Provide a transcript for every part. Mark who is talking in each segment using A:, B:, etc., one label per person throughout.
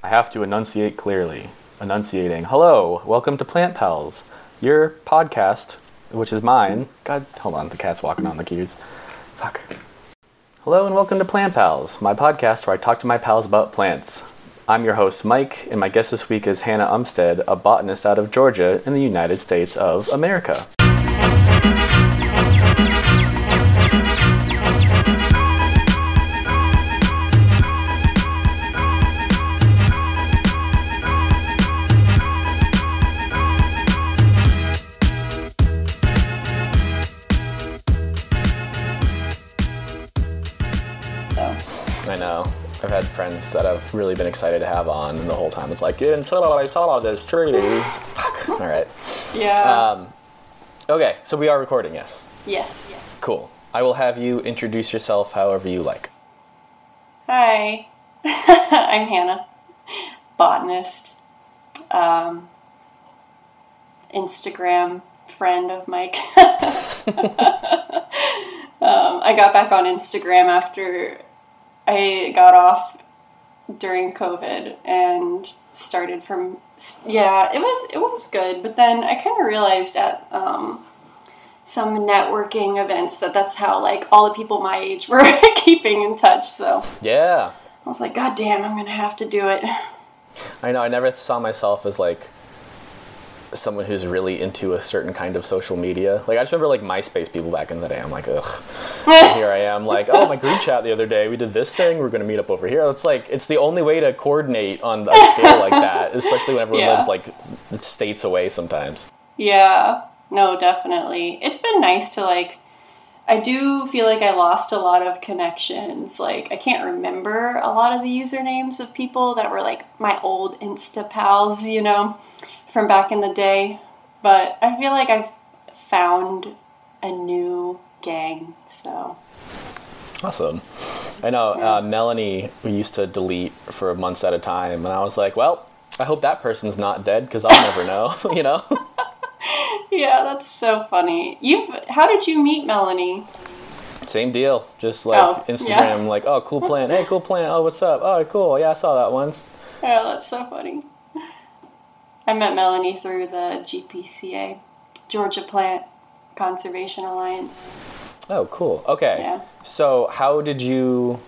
A: I have to enunciate clearly. Enunciating. Hello, welcome to Plant Pals, your podcast, which is mine. God, hold on, the cat's walking on the keys. Fuck. Hello and welcome to Plant Pals, my podcast where I talk to my pals about plants. I'm your host, Mike, and my guest this week is Hannah Umstead, a botanist out of Georgia in the United States of America. I've had friends that I've really been excited to have on, and the whole time it's like, "Yeah, tell about I saw all this tree." Fuck. All right.
B: yeah.
A: Um, okay, so we are recording. Yes.
B: yes.
A: Cool. I will have you introduce yourself however you like.
B: Hi. I'm Hannah, botanist, um, Instagram friend of Mike. um, I got back on Instagram after I got off during COVID and started from yeah it was it was good but then I kind of realized at um, some networking events that that's how like all the people my age were keeping in touch so
A: Yeah.
B: I was like god damn I'm gonna have to do it
A: I know. I never saw myself as like someone who's really into a certain kind of social media. Like I just remember like MySpace people back in the day. I'm like, ugh. Here I am, like, oh, my group chat the other day. We did this thing. We're gonna meet up over here. It's like it's the only way to coordinate on a scale like that, especially when everyone
B: Yeah.
A: lives like states away sometimes.
B: yeah no definitely it's been nice to like I do feel like I lost a lot of connections. Like I can't remember a lot of the usernames of people that were like my old Insta pals, you know, from back in the day. But I feel like I've found a new gang. So
A: Awesome. I know uh, Melanie. We used to delete for months at a time, and I was like, well. I hope that person's not dead because I'll never know, you know?
B: yeah, that's so funny. You've how did you meet Melanie?
A: Same deal. Just like
B: Oh,
A: Instagram,
B: yeah.
A: like, oh, cool plant. Hey, cool plant. Oh, what's up? Oh, cool. Yeah, I saw that once.
B: Yeah, that's so funny. I met Melanie through the GPCA, Georgia Plant Conservation Alliance.
A: Oh, cool. Okay.
B: Yeah.
A: So, how did you,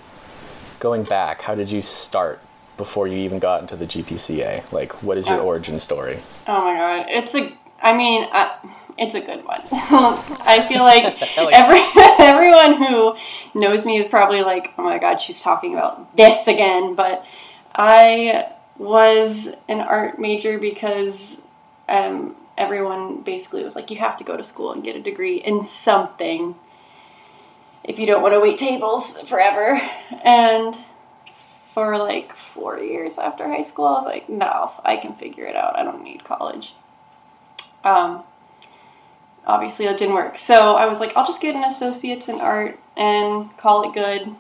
A: going back, how did you start before you even got into the GPCA? Like, what is your
B: Oh.
A: origin story?
B: Oh my god, it's a. I mean, uh, it's a good one. I feel like every everyone who knows me is probably like, oh my god, she's talking about this again. But I was an art major because um, everyone basically was like, you have to go to school and get a degree in something if you don't want to wait tables forever. And for like four years after high school, I was like, no, I can figure it out. I don't need college. Um, obviously, that didn't work. So I was like, I'll just get an associate's in art and call it good.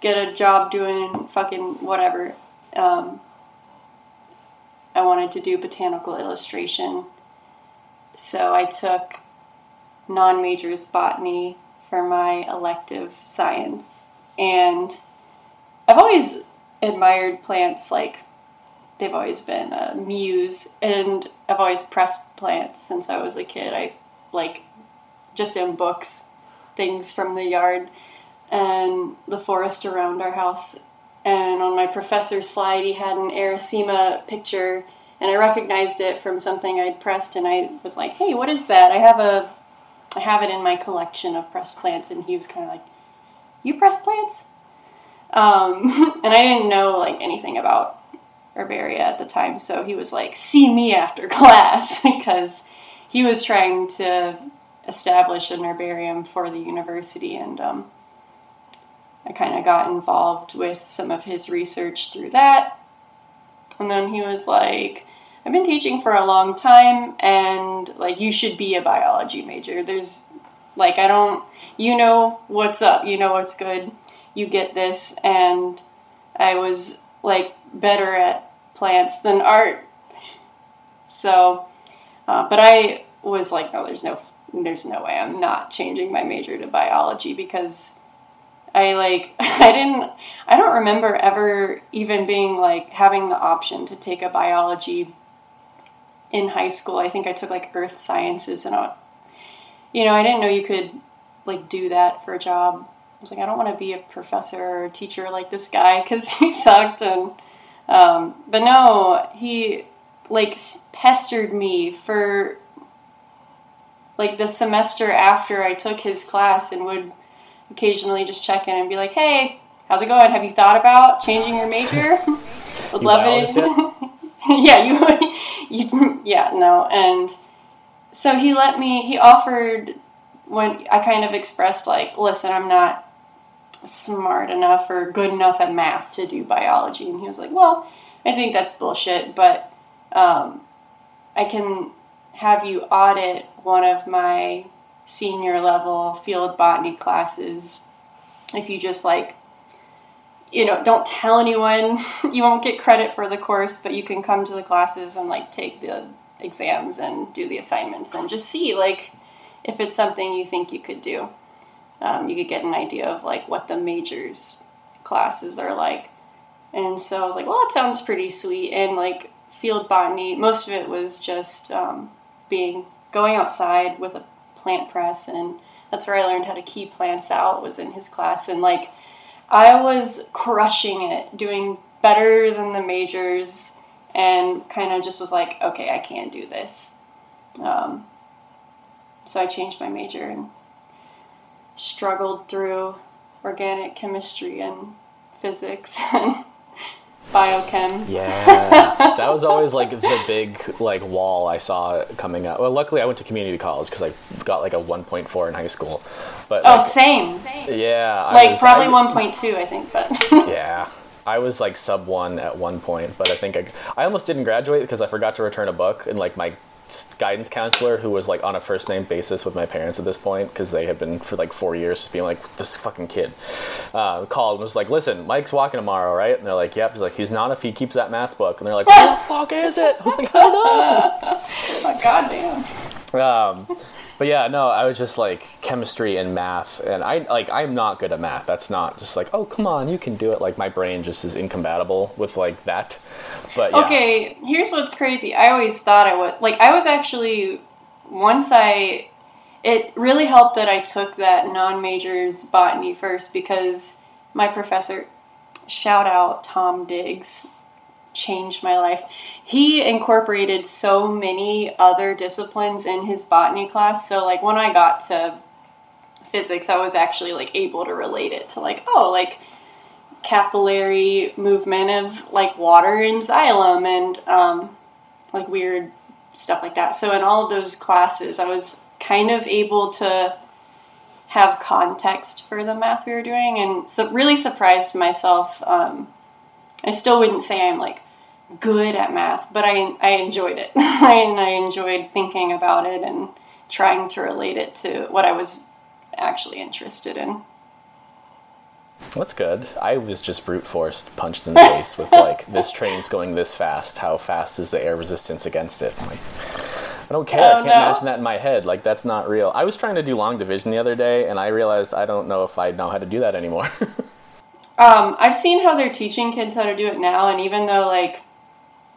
B: Get a job doing fucking whatever. Um, I wanted to do botanical illustration. So I took non majors botany for my elective science. And I've always admired plants, like, they've always been a muse. And I've always pressed plants since I was a kid. I, like, just in books, things from the yard and the forest around our house. And on my professor's slide, he had an Arisaema picture, and I recognized it from something I'd pressed, and I was like, "Hey, what is that? I have a, I have it in my collection of pressed plants." And he was kind of like, "You press plants?" Um, and I didn't know like anything about herbaria at the time, so he was like, "See me after class," because he was trying to establish an herbarium for the university, and um, I kind of got involved with some of his research through that. And then he was like, I've been teaching for a long time, and like, you should be a biology major. There's like, I don't, you know what's up, you know what's good, you get this. And I was like better at plants than art. So, uh, but I was like, no, there's no, there's no way I'm not changing my major to biology because I like I didn't I don't remember ever even being like having the option to take a biology in high school. I think I took like earth sciences and I, you know, I didn't know you could like do that for a job. I was like, I don't want to be a professor or teacher like this guy because he sucked. And um, but no, he like pestered me for like the semester after I took his class and would occasionally just check in and be like, "Hey, how's it going? Have you thought about changing your major?" Would
A: You
B: love it. yeah, you, you, yeah, no, and so he let me. He offered when I kind of expressed like, "Listen, I'm not smart enough or good enough at math to do biology," and he was like, "Well, I think that's bullshit, but um, I can have you audit one of my senior level field botany classes if you just like you know don't tell anyone you won't get credit for the course but you can come to the classes and like take the exams and do the assignments and just see like if it's something you think you could do. Um, you could get an idea of like what the majors classes are like. And so i was like well that sounds pretty sweet. And like field botany most of it was just um, being going outside with a plant press and that's where i learned how to keep plants out was in his class. And like i was crushing it doing better than the majors and kind of just was like okay i can do this. Um, so i changed my major and struggled through organic chemistry and physics and biochem
A: Yeah, that was always like the big like wall I saw coming up. Well, luckily I went to community college because I got like a 1.4 in high school. But
B: oh
A: like,
B: same
A: yeah,
B: like
A: was-
B: probably 1.2 i think but
A: Yeah, I was like sub one at one point, but I think I I almost didn't graduate because I forgot to return a book, and like my guidance counselor who was like on a first name basis with my parents at this point because they had been for like four years being like this fucking kid. Uh, called and was like listen mike's walking tomorrow right? And they're like yep. He's like he's not if he keeps that math book. And they're like what the fuck is it? I was like i don't know.
B: Oh, goddamn
A: um, but yeah, no, I was just like chemistry and math, and I like I'm not good at math. That's not just like oh come on, you can do it. Like my brain just is incompatible with like that. But yeah,
B: Okay, here's what's crazy. I always thought I was like I was actually once I it really helped that I took that non-majors botany first because my professor shout out Tom Diggs changed my life. He incorporated so many other disciplines in his botany class. So like when I got to physics, I was actually like able to relate it to like oh like capillary movement of like water in xylem and um, like weird stuff like that. So in all of those classes, I was kind of able to have context for the math we were doing, and so really surprised myself. Um, I still wouldn't say I'm like good at math, but I I enjoyed it, and I enjoyed thinking about it and trying to relate it to what I was actually interested in.
A: that's good. I was just brute forced, punched in the face with like this train's going this fast. How fast is the air resistance against it? I'm like, I don't care. I
B: Oh,
A: can't
B: no.
A: imagine that in my head. Like that's not real. I was trying to do long division the other day, and I realized I don't know if I know how to do that anymore.
B: Um, I've seen how they're teaching kids how to do it now, and even though like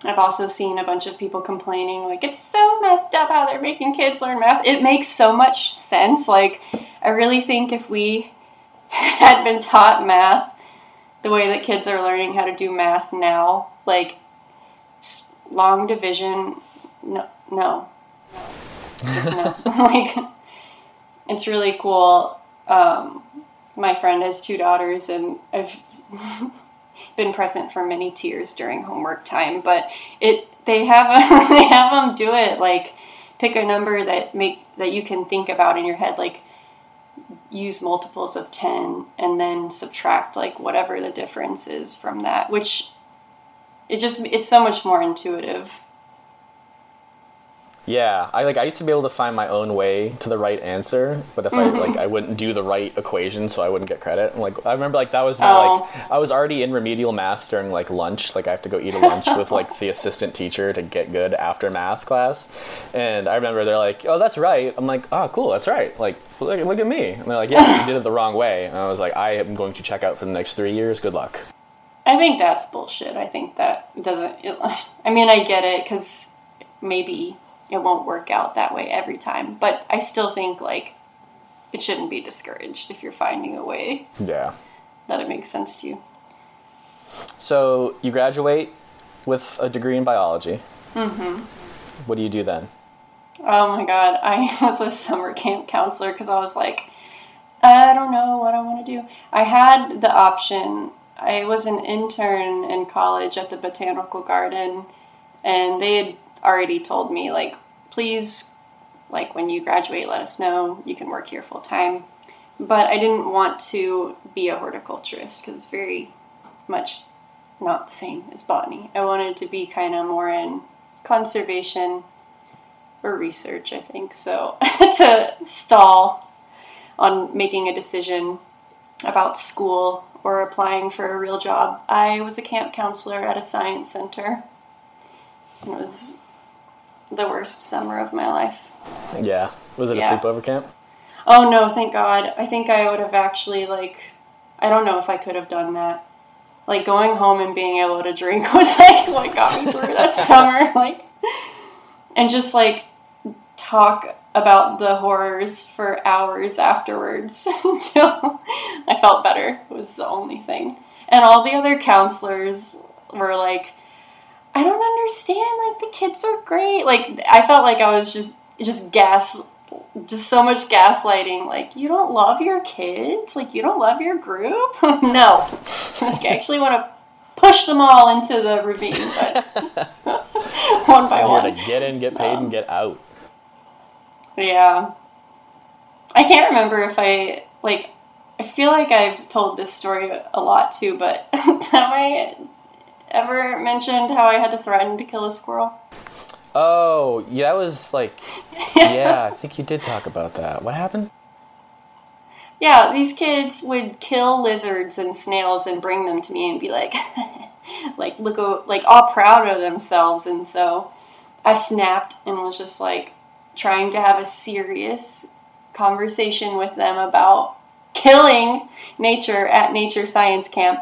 B: I've also seen a bunch of people complaining like it's so messed up how they're making kids learn math. It makes so much sense. Like I really think if we had been taught math the way that kids are learning how to do math now, like long division, no, no, no. like it's really cool. Um, my friend has two daughters, and I've been present for many tears during homework time. But it they have they have them do it like pick a number that make that you can think about in your head, like use multiples of ten, and then subtract like whatever the difference is from that. Which it just it's so much more intuitive.
A: Yeah, I like I used to be able to find my own way to the right answer, but if I mm-hmm. like I wouldn't do the right equation, so I wouldn't get credit. And, like I remember, like that was my
B: Oh.
A: like I was already in remedial math during like lunch. Like I have to go eat a lunch with like the assistant teacher to get good after math class. And I remember they're like, "Oh, that's right." I'm like, "Oh, cool, that's right." Like look, look at me. And they're like, "Yeah, you did it the wrong way." And I was like, "I am going to check out for the next three years. Good luck."
B: I think that's bullshit. I think that doesn't. I mean, I get it because maybe it won't work out that way every time, but I still think like it shouldn't be discouraged if you're finding a way
A: Yeah.
B: that it makes sense to you.
A: So you graduate with a degree in biology. Mm-hmm. What do you do then?
B: Oh my god, I was a summer camp counselor because I was like, I don't know what I want to do. I had the option. I was an intern in college at the botanical garden, and they had already told me like, please, like when you graduate, let us know. You can work here full time. But I didn't want to be a horticulturist because it's very much not the same as botany. I wanted to be kind of more in conservation or research, I think. So to stall on making a decision about school or applying for a real job, I was a camp counselor at a science center. It was the worst summer of my life.
A: Yeah. Was it a sleepover camp?
B: Oh no, thank God. I think I would have actually like I don't know if I could have done that. Like going home and being able to drink was like what got me through that summer. Like and just like talk about the horrors for hours afterwards until I felt better was the only thing. And all the other counselors were like, I don't understand, like the kids are great. Like I felt like I was just just gas just so much gaslighting like you don't love your kids? Like you don't love your group? No. Like, i actually want to push them all into the ravine but one by
A: Here
B: one.
A: to get in, get paid, and um, get out.
B: yeah. I can't remember if i like i feel like i've told this story a lot too but have i ever mentioned how i had to threaten to kill a squirrel
A: Oh, yeah, that was like, yeah, I think you did talk about that. What happened?
B: Yeah, these kids would kill lizards and snails and bring them to me and be like, like look, like all proud of themselves. And so I snapped and was just like trying to have a serious conversation with them about killing nature at nature science camp.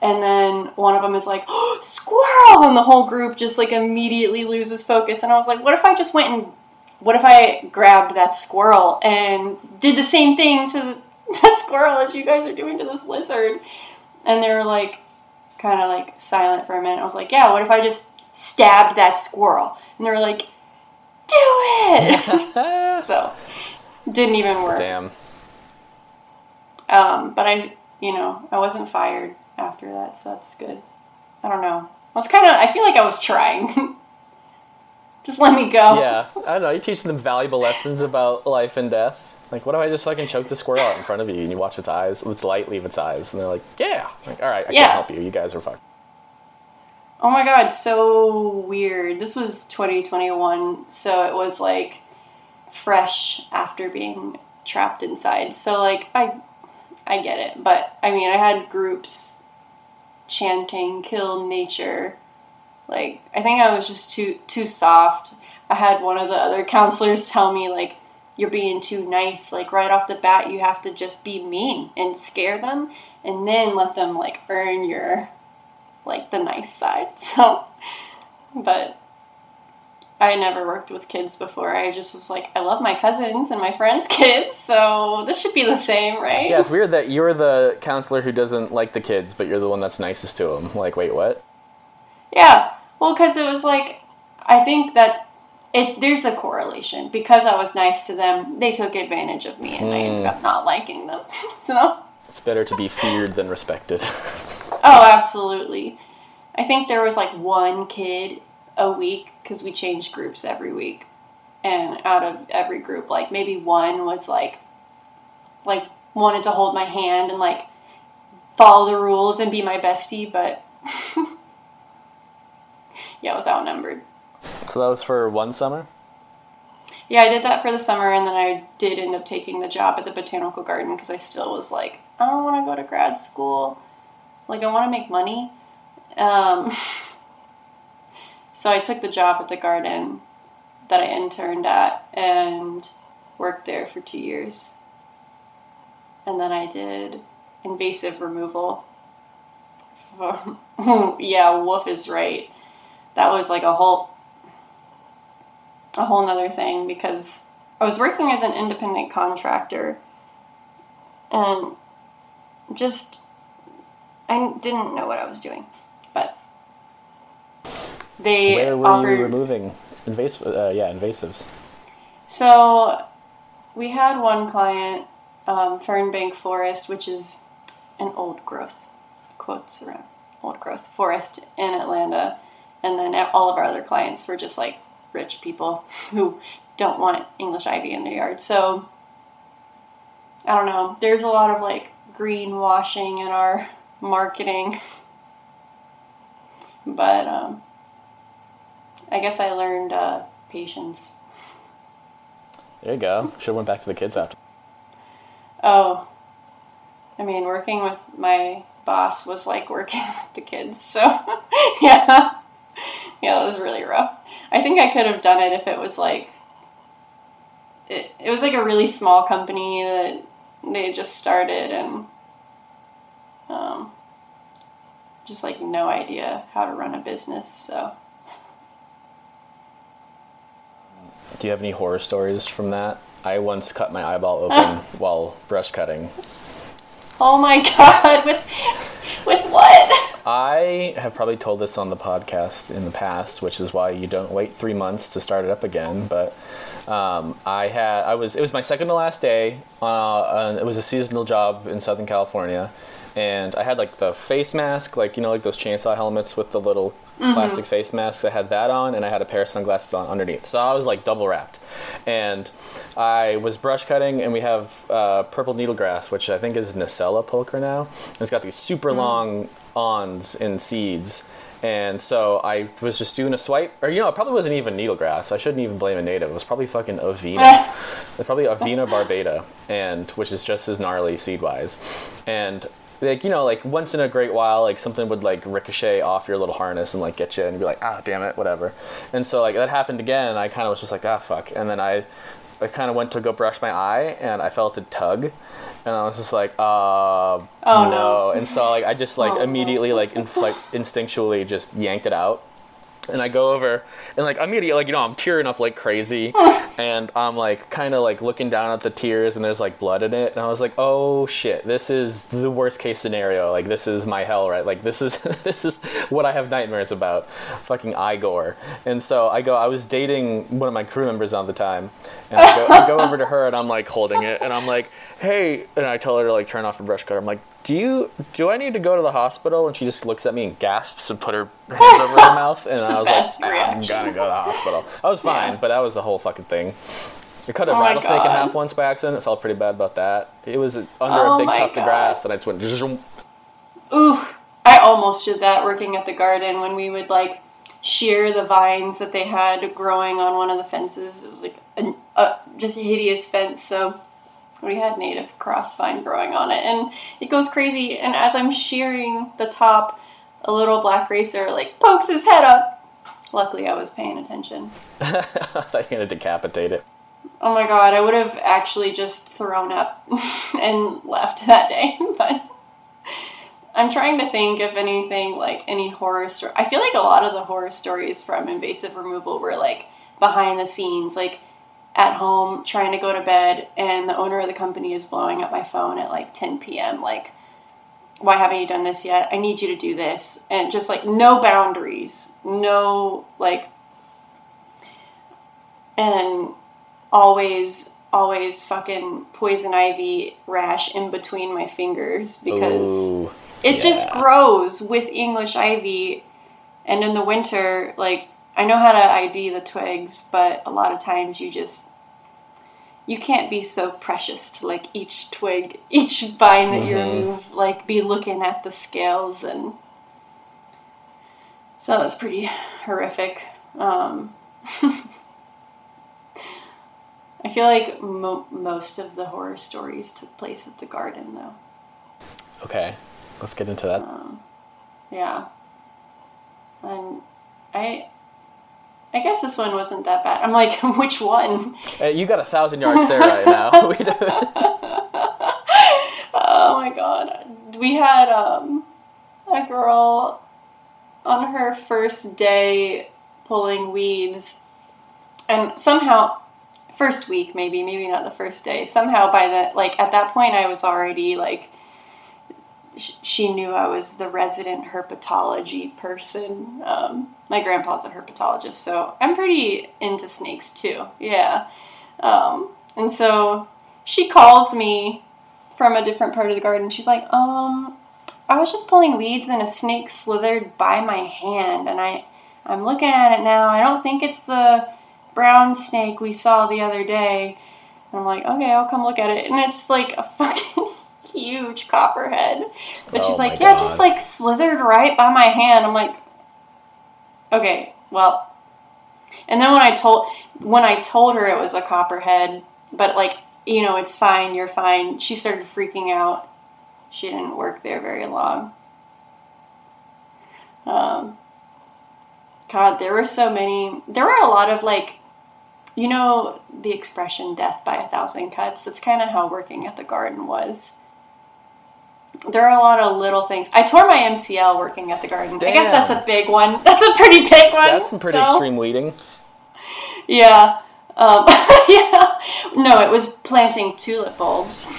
B: And then one of them is like, oh, squirrel! And the whole group just like immediately loses focus. And I was like, what if I just went and what if I grabbed that squirrel and did the same thing to the squirrel as you guys are doing to this lizard? And they were like, kind of like silent for a minute. I was like, yeah, what if I just stabbed that squirrel? And they were like, do it! so, didn't even work.
A: Damn.
B: Um, but I, you know, I wasn't fired after that, so that's good. I don't know. I was kind of, I feel like I was trying. just let me go.
A: Yeah, I don't know. You're teaching them valuable lessons about life and death. Like, what if I just fucking choke the squirrel out in front of you and you watch its eyes, its light leave its eyes, and they're like, yeah. Like, all right, I
B: Yeah.
A: can't help you. You guys are fucked.
B: Oh my god, so weird. This was 2021, so it was like fresh after being trapped inside. So like I I get it, but I mean, I had groups chanting kill nature. Like I think I was just too too soft. I had one of the other counselors tell me like you're being too nice. Like right off the bat, you have to just be mean and scare them and then let them like earn your like the nice side. So, but I never worked with kids before. I just was like, I love my cousins and my friends' kids, so this should be the same, right?
A: Yeah, it's weird that you're the counselor who doesn't like the kids, but you're the one that's nicest to them. Like, wait, what?
B: Yeah. Well, because it was like, I think that it there's a correlation because I was nice to them. They took advantage of me, and I ended up hmm. not liking them. so,
A: It's better to be feared than respected.
B: oh, absolutely. I think there was like one kid a week because we changed groups every week, and out of every group, like maybe one was like, like wanted to hold my hand and like follow the rules and be my bestie, but yeah, I was outnumbered.
A: so that was for one summer?
B: yeah, I did that for the summer, and then I did end up taking the job at the botanical garden because I still was like, I don't want to go to grad school. Like, I want to make money. Um, so I took the job at the garden that I interned at and worked there for two years. And then I did invasive removal. yeah, Wolf is right. That was like a whole a whole nother thing because I was working as an independent contractor and just I didn't know what I was doing, they
A: Where were
B: offered.
A: you removing invasive? Uh, yeah, invasives.
B: So we had one client, um, Fernbank Forest, which is an old growth, quotes around old growth forest in Atlanta, and then all of our other clients were just like rich people who don't want English ivy in their yard. So I don't know. There's a lot of like greenwashing in our marketing, but um, I guess I learned uh, patience.
A: There you go. Should have went back to the kids after.
B: Oh, I mean, working with my boss was like working with the kids. So, yeah, yeah, it was really rough. I think I could have done it if it was like, it, it was like a really small company that they had just started and, um, just like no idea how to run a business. So,
A: Do you have any horror stories from that? I once cut my eyeball open while brush cutting.
B: oh my god, with with what?
A: I have probably told this on the podcast in the past, which is why you don't wait three months to start it up again. But um, I had, I was, it was my second to last day. Uh, it was a seasonal job in Southern California, and I had like the face mask, like you know, like those chainsaw helmets with the little plastic face masks. I had that on, and I had a pair of sunglasses on underneath. So I was like double wrapped, and I was brush cutting, and we have uh, purple needlegrass, which I think is Nassella pulchra now. And it's got these super long awns and seeds. And so I was just doing a swipe, or you know, it probably wasn't even needlegrass. I shouldn't even blame a native. It was probably fucking Avena. It's probably Avena barbata, and which is just as gnarly seed wise. And like you know, like once in a great while, like something would like ricochet off your little harness and like get you, and be like, ah, damn it, whatever. And so like that happened again, and I kind of was just like, ah, fuck. And then I, I kind of went to go brush my eye, and I felt a tug, and I was just like, uh,
B: Oh, no.
A: no. And so like I just like
B: Oh, no.
A: immediately like infl- instinctually just yanked it out. And I go over and like immediately like you know I'm tearing up like crazy, and I'm like kind of like looking down at the tears and there's like blood in it, and I was like, oh shit, this is the worst case scenario. Like this is my hell, right? Like this is this is what I have nightmares about, fucking eye gore. And so I go, I was dating one of my crew members at the time, and I go, I go over to her and I'm like holding it, and I'm like, hey, and I tell her to like turn off the brush cutter. I'm like, do you do I need to go to the hospital? And she just looks at me and gasps and put her hands over her mouth, and I was like,
B: best
A: I'm gonna go to the hospital. I was fine,
B: Yeah.
A: but that was the whole fucking thing. I cut a
B: Oh
A: rattlesnake in half once by accident. It felt pretty bad about that. It was under
B: Oh
A: a big tuft of grass, and I just went. zhuzh.
B: Ooh, I almost did that working at the garden when we would like shear the vines that they had growing on one of the fences. It was like a, a just a hideous fence, so we had native cross vine growing on it, and it goes crazy. And as I'm shearing the top, a little black racer like pokes his head up. Luckily, I was paying attention.
A: I thought you were gonna decapitate it.
B: Oh my god, I would have actually just thrown up and left that day. But I'm trying to think if anything, like any horror story. I feel like a lot of the horror stories from invasive removal were like behind the scenes, like at home trying to go to bed, and the owner of the company is blowing up my phone at like 10 p.m. Like, why haven't you done this yet? I need you to do this. And just like no boundaries, no like, and always always fucking poison ivy rash in between my fingers because
A: Ooh,
B: it just grows with english ivy and in the winter like i know how to id the twigs but a lot of times you just you can't be so precious to like each twig each vine that you
A: Mhm.
B: remove like be looking at the scales and so that was pretty horrific um I feel like mo- most of the horror stories took place at the garden, though.
A: Okay, let's get into that.
B: Um, yeah. And I, I guess this one wasn't that bad. I'm like, which one?
A: You got a thousand yard stare right now.
B: Oh my god. We had um, a girl on her first day pulling weeds, and somehow, first week maybe, maybe not the first day, somehow by the, like, at that point I was already like, she knew I was the resident herpetology person. Um, my grandpa's a herpetologist, so I'm pretty into snakes too. Yeah. Um, and so she calls me from a different part of the garden. She's like, um, I was just pulling weeds and a snake slithered by my hand, and I, I'm looking at it now. I don't think it's the brown snake we saw the other day. And I'm like, okay, I'll come look at it, and it's like a fucking huge copperhead. But
A: Oh
B: she's like, yeah, it just like slithered right by my hand. I'm like, okay, well. And then when I told when I told her it was a copperhead, but like you know, it's fine, you're fine. She started freaking out. She didn't work there very long. Um, God, there were so many. There were a lot of like, you know, the expression "death by a thousand cuts." That's kind of how working at the garden was. There are a lot of little things. I tore my MCL working at the garden. I guess that's a big one. That's a pretty big one.
A: That's some pretty
B: so-
A: extreme weeding.
B: Yeah. Um, yeah. No, it was planting tulip bulbs.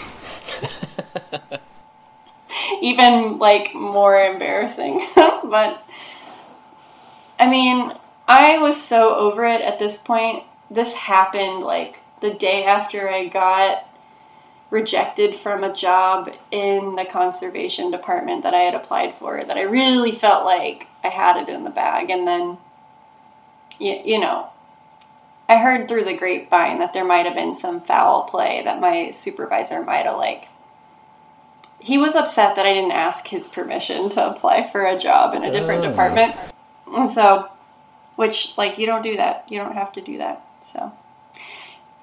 B: Even like more embarrassing. but I mean, I was so over it at this point. This happened like the day after I got rejected from a job in the conservation department that I had applied for that I really felt like I had it in the bag and then you, you know I heard through the grapevine that there might have been some foul play that my supervisor might have like. He was upset that I didn't ask his permission to apply for a job in a different
A: Oh.
B: department. And so, which, like, you don't do that. You don't have to do that. So,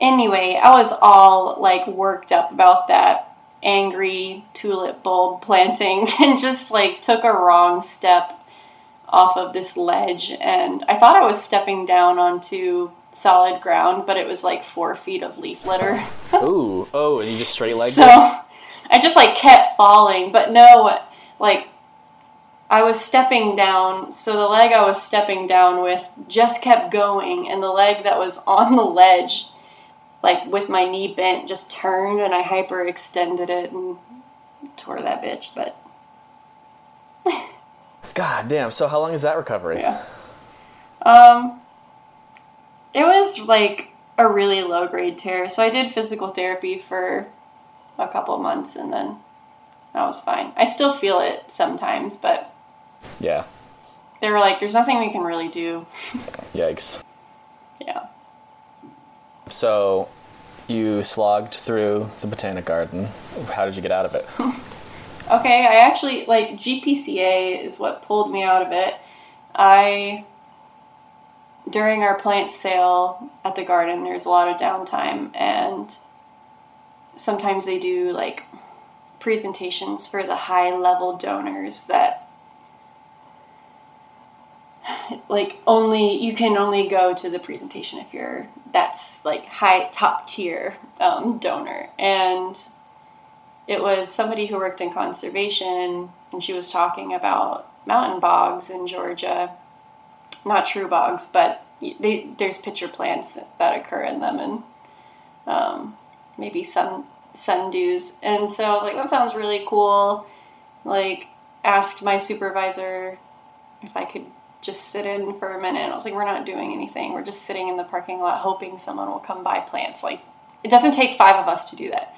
B: anyway, I was all like worked up about that angry tulip bulb planting and just like took a wrong step off of this ledge and I thought I was stepping down onto solid ground, but it was like four feet of leaf litter.
A: Ooh, oh, and you just straight legged
B: so
A: it.
B: I just like kept falling, but no, like I was stepping down, so the leg I was stepping down with just kept going, and the leg that was on the ledge, like with my knee bent, just turned and I hyperextended it and tore that bitch. But
A: God damn. So how long is that recovery?
B: Yeah. Um, it was like a really low grade tear. So I did physical therapy for a couple months and then I was fine. I still feel it sometimes, but
A: Yeah.
B: they were like, there's nothing we can really do.
A: Yikes.
B: Yeah.
A: So you slogged through the botanic garden. How did you get out of it?
B: Okay, I actually, like, GPCA is what pulled me out of it. I, during our plant sale at the garden, there's a lot of downtime, and sometimes they do, like, presentations for the high level donors that, like, only, you can only go to the presentation if you're, that's, like, high, top tier um, donor. And, it was somebody who worked in conservation and she was talking about mountain bogs in Georgia. Not true bogs, but they, there's pitcher plants that occur in them and um, maybe sun sundews. And so I was like, that sounds really cool. Like, asked my supervisor if I could just sit in for a minute. I was like, we're not doing anything. We're just sitting in the parking lot hoping someone will come buy plants. Like, it doesn't take five of us to do that.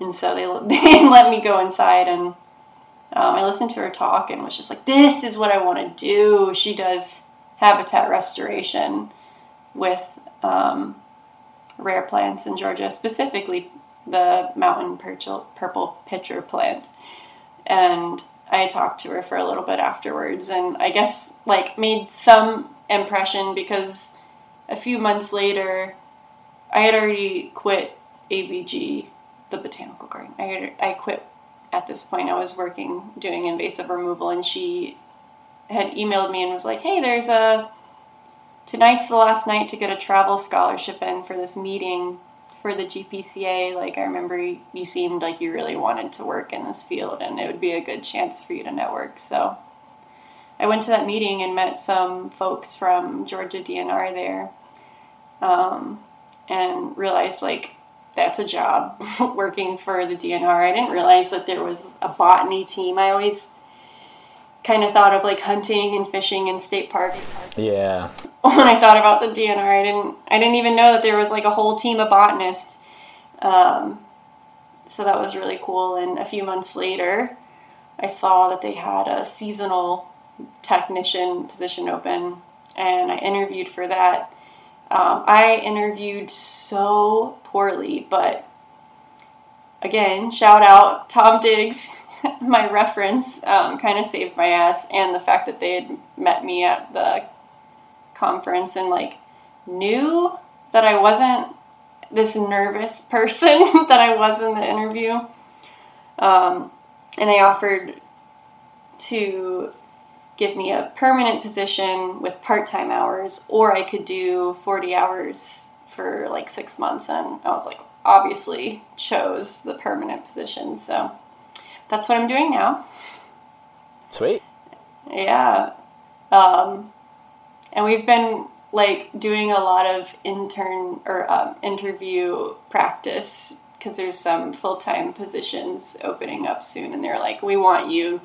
B: And so they, they let me go inside and um, I listened to her talk and was just like, this is what I want to do. She does habitat restoration with um, rare plants in Georgia, specifically the mountain purple, purple pitcher plant. And I talked to her for a little bit afterwards and I guess like made some impression because a few months later I had already quit ABG, the botanical garden. I had, I quit at this point. I was working doing invasive removal, and she had emailed me and was like, "Hey, there's a tonight's the last night to get a travel scholarship in for this meeting for the GPCA. Like, I remember you seemed like you really wanted to work in this field, and it would be a good chance for you to network. So, I went to that meeting and met some folks from Georgia DNR there, um, and realized like that's a job working for the DNR. I didn't realize that there was a botany team. I always kind of thought of like hunting and fishing in state parks.
A: Yeah.
B: When I thought about the DNR, I didn't I didn't even know that there was like a whole team of botanists. Um, so that was really cool. And a few months later, I saw that they had a seasonal technician position open, and I interviewed for that. Um, I interviewed so poorly, but again, shout out Tom Diggs my reference um, kind of saved my ass, and the fact that they had met me at the conference and like knew that I wasn't this nervous person that I was in the interview. Um, and they offered to give me a permanent position with part time hours, or I could do 40 hours for like six months. And I was like, obviously, chose the permanent position. So that's what I'm doing now.
A: Sweet.
B: Yeah. Um, and we've been like doing a lot of intern or um, interview practice because there's some full time positions opening up soon, and they're like, we want you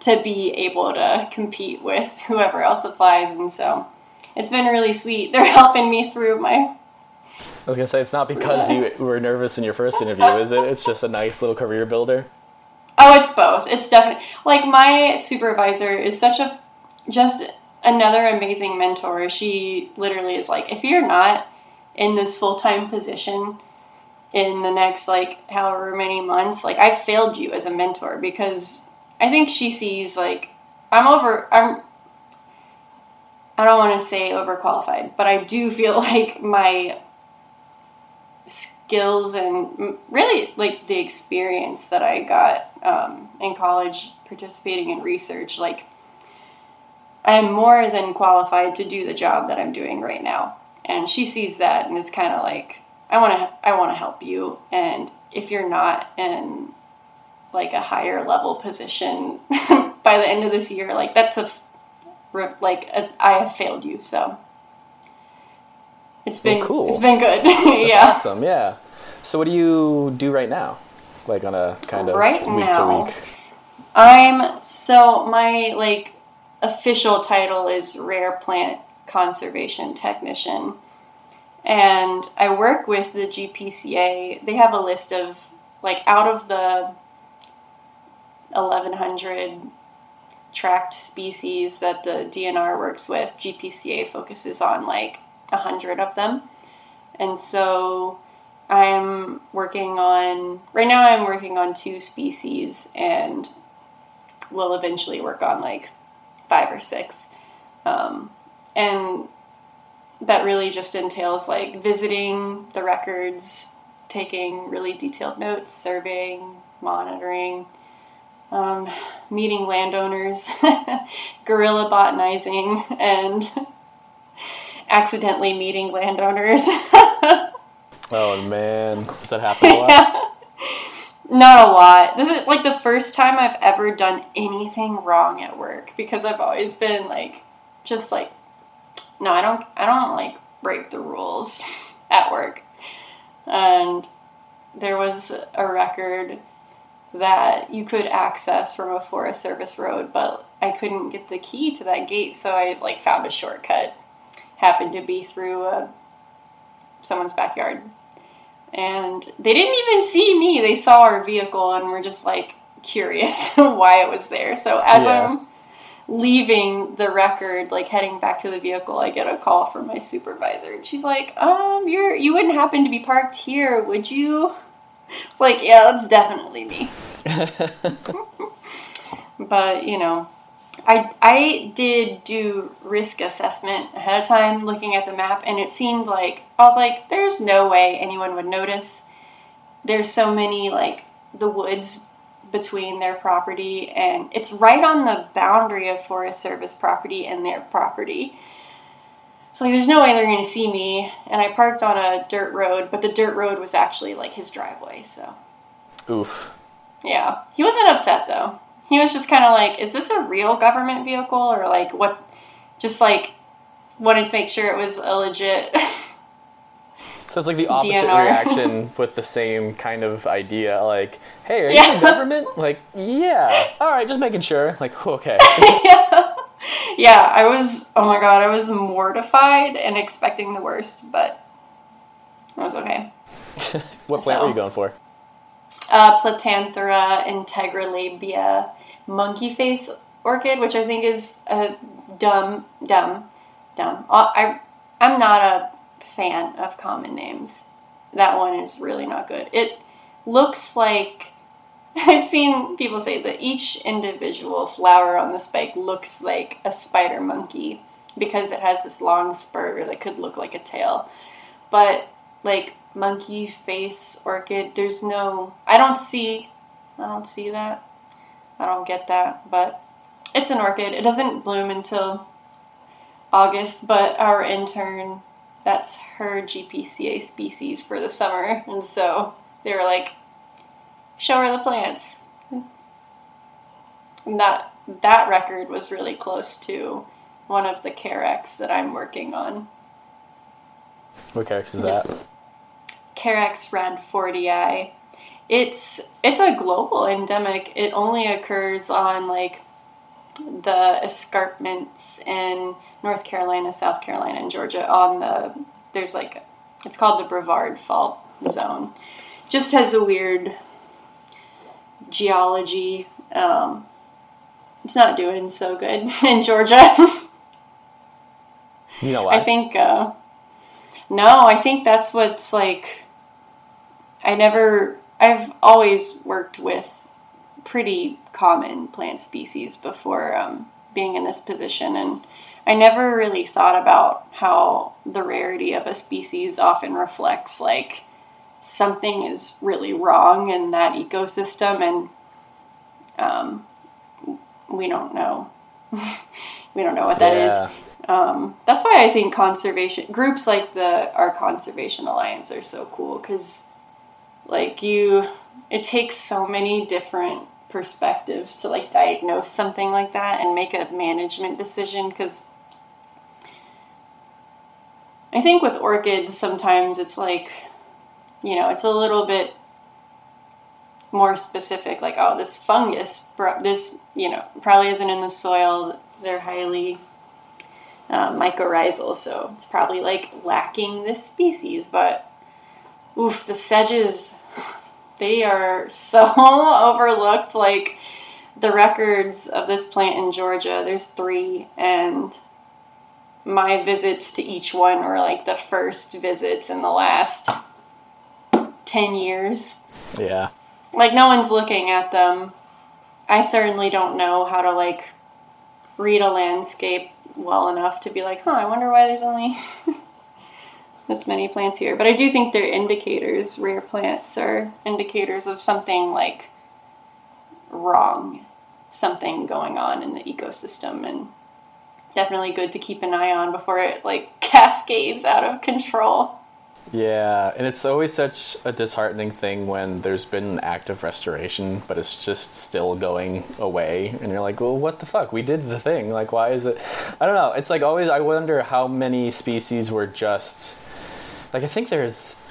B: to be able to compete with whoever else applies, and so it's been really sweet. They're helping me through my.
A: I was gonna say it's not because you were nervous in your first interview, is it? It's just a nice little career builder.
B: Oh, it's both. It's definitely like my supervisor is such a just another amazing mentor. She literally is like, if you're not in this full time position in the next like however many months, like I failed you as a mentor because I think she sees like I'm over I'm I don't want to say overqualified, but I do feel like my skills and really like the experience that I got um, in college participating in research, like I'm more than qualified to do the job that I'm doing right now. And she sees that and is kind of like, I want to, I want to help you. And if you're not in like a higher level position by the end of this year, like that's a, like a, I have failed you. So it's been well, cool. It's been good. yeah.
A: Awesome. Yeah. So what do you do right now? Like on a kind of
B: right
A: week
B: now,
A: to week.
B: I'm so my like official title is rare plant conservation technician. And I work with the GPCA. They have a list of like out of the 1100 tracked species that the DNR works with, GPCA focuses on like a hundred of them. And so I'm working on, right now, I'm working on two species and will eventually work on like five or six. Um, and that really just entails like visiting the records, taking really detailed notes, surveying, monitoring, um, meeting landowners, guerrilla botanizing, and accidentally meeting landowners.
A: oh man, does that happen a lot?
B: Not a lot. This is like the first time I've ever done anything wrong at work because I've always been like, just like, no, I don't, I don't like break the rules at work. And there was a record that you could access from a Forest Service road, but I couldn't get the key to that gate, so I like found a shortcut happened to be through uh, someone's backyard. And they didn't even see me. They saw our vehicle and were just like curious why it was there. So as yeah. I'm leaving the record, like heading back to the vehicle, I get a call from my supervisor. And she's like, um, you're you wouldn't happen to be parked here, would you? It's like, yeah, that's definitely me. but, you know, I, I did do risk assessment ahead of time looking at the map and it seemed like I was like there's no way anyone would notice there's so many like the woods between their property and it's right on the boundary of Forest Service property and their property. So like, there's no way they're going to see me. And I parked on a dirt road, but the dirt road was actually like his driveway. So
A: Oof.
B: yeah, he wasn't upset though. He was just kind of like, "Is this a real government vehicle or like what?" Just like wanted to make sure it was a legit.
A: So it's like the opposite
B: DNR.
A: reaction with the same kind of idea. Like, hey, are you
B: Yeah.
A: the government? Like, yeah. All right, just making sure. Like, okay.
B: yeah, yeah, I was. Oh my god, I was mortified and expecting the worst, but it was okay.
A: what plant were you going for?
B: Uh, Platanthera integrilabia monkey face orchid, which I think is a dumb, dumb, dumb. Uh, I, I'm not a fan of common names. That one is really not good. It looks like I've seen people say that each individual flower on the spike looks like a spider monkey because it has this long spur that could look like a tail. But like monkey face orchid, there's no I don't see I don't see that. I don't get that, but it's an orchid. It doesn't bloom until August, but our intern that's her GPCA species for the summer, and so they were like, show her the plants. And that that record was really close to one of the Carex that I'm working on.
A: What character is that?
B: Carex radfordii. It's it's a global endemic. It only occurs on like the escarpments in North Carolina, South Carolina, and Georgia. On the there's like it's called the Brevard Fault Zone. Just has a weird geology. Um, it's not doing so good in Georgia.
A: You know why?
B: I think uh, no, I think that's what's like. I never. I've always worked with pretty common plant species before um, being in this position, and I never really thought about how the rarity of a species often reflects like something is really wrong in that ecosystem, and um, we don't know. we don't know what that is.
A: yeah.
B: Um, that's why I think conservation groups like the our conservation alliance are so cool because, like you, it takes so many different perspectives to like diagnose something like that and make a management decision because. I think with orchids, sometimes it's like, you know, it's a little bit more specific. Like, oh, this fungus, this, you know, probably isn't in the soil. They're highly uh, mycorrhizal, so it's probably like lacking this species. But oof, the sedges, they are so overlooked. Like the records of this plant in Georgia, there's three, and my visits to each one were like the first visits in the last 10 years.
A: Yeah.
B: Like no one's looking at them. I certainly don't know how to like read a landscape well enough to be like, huh, I wonder why there's only this many plants here. But I do think they're indicators, rare plants are indicators of something like wrong, something going on in the ecosystem and definitely good to keep an eye on before it like cascades out of control.
A: Yeah, and it's always such a disheartening thing when there's been an active restoration, but it's just still going away, and you're like, well, what the fuck? We did the thing. Like, why is it? I don't know. It's like always, I wonder how many species were just. Like, I think there's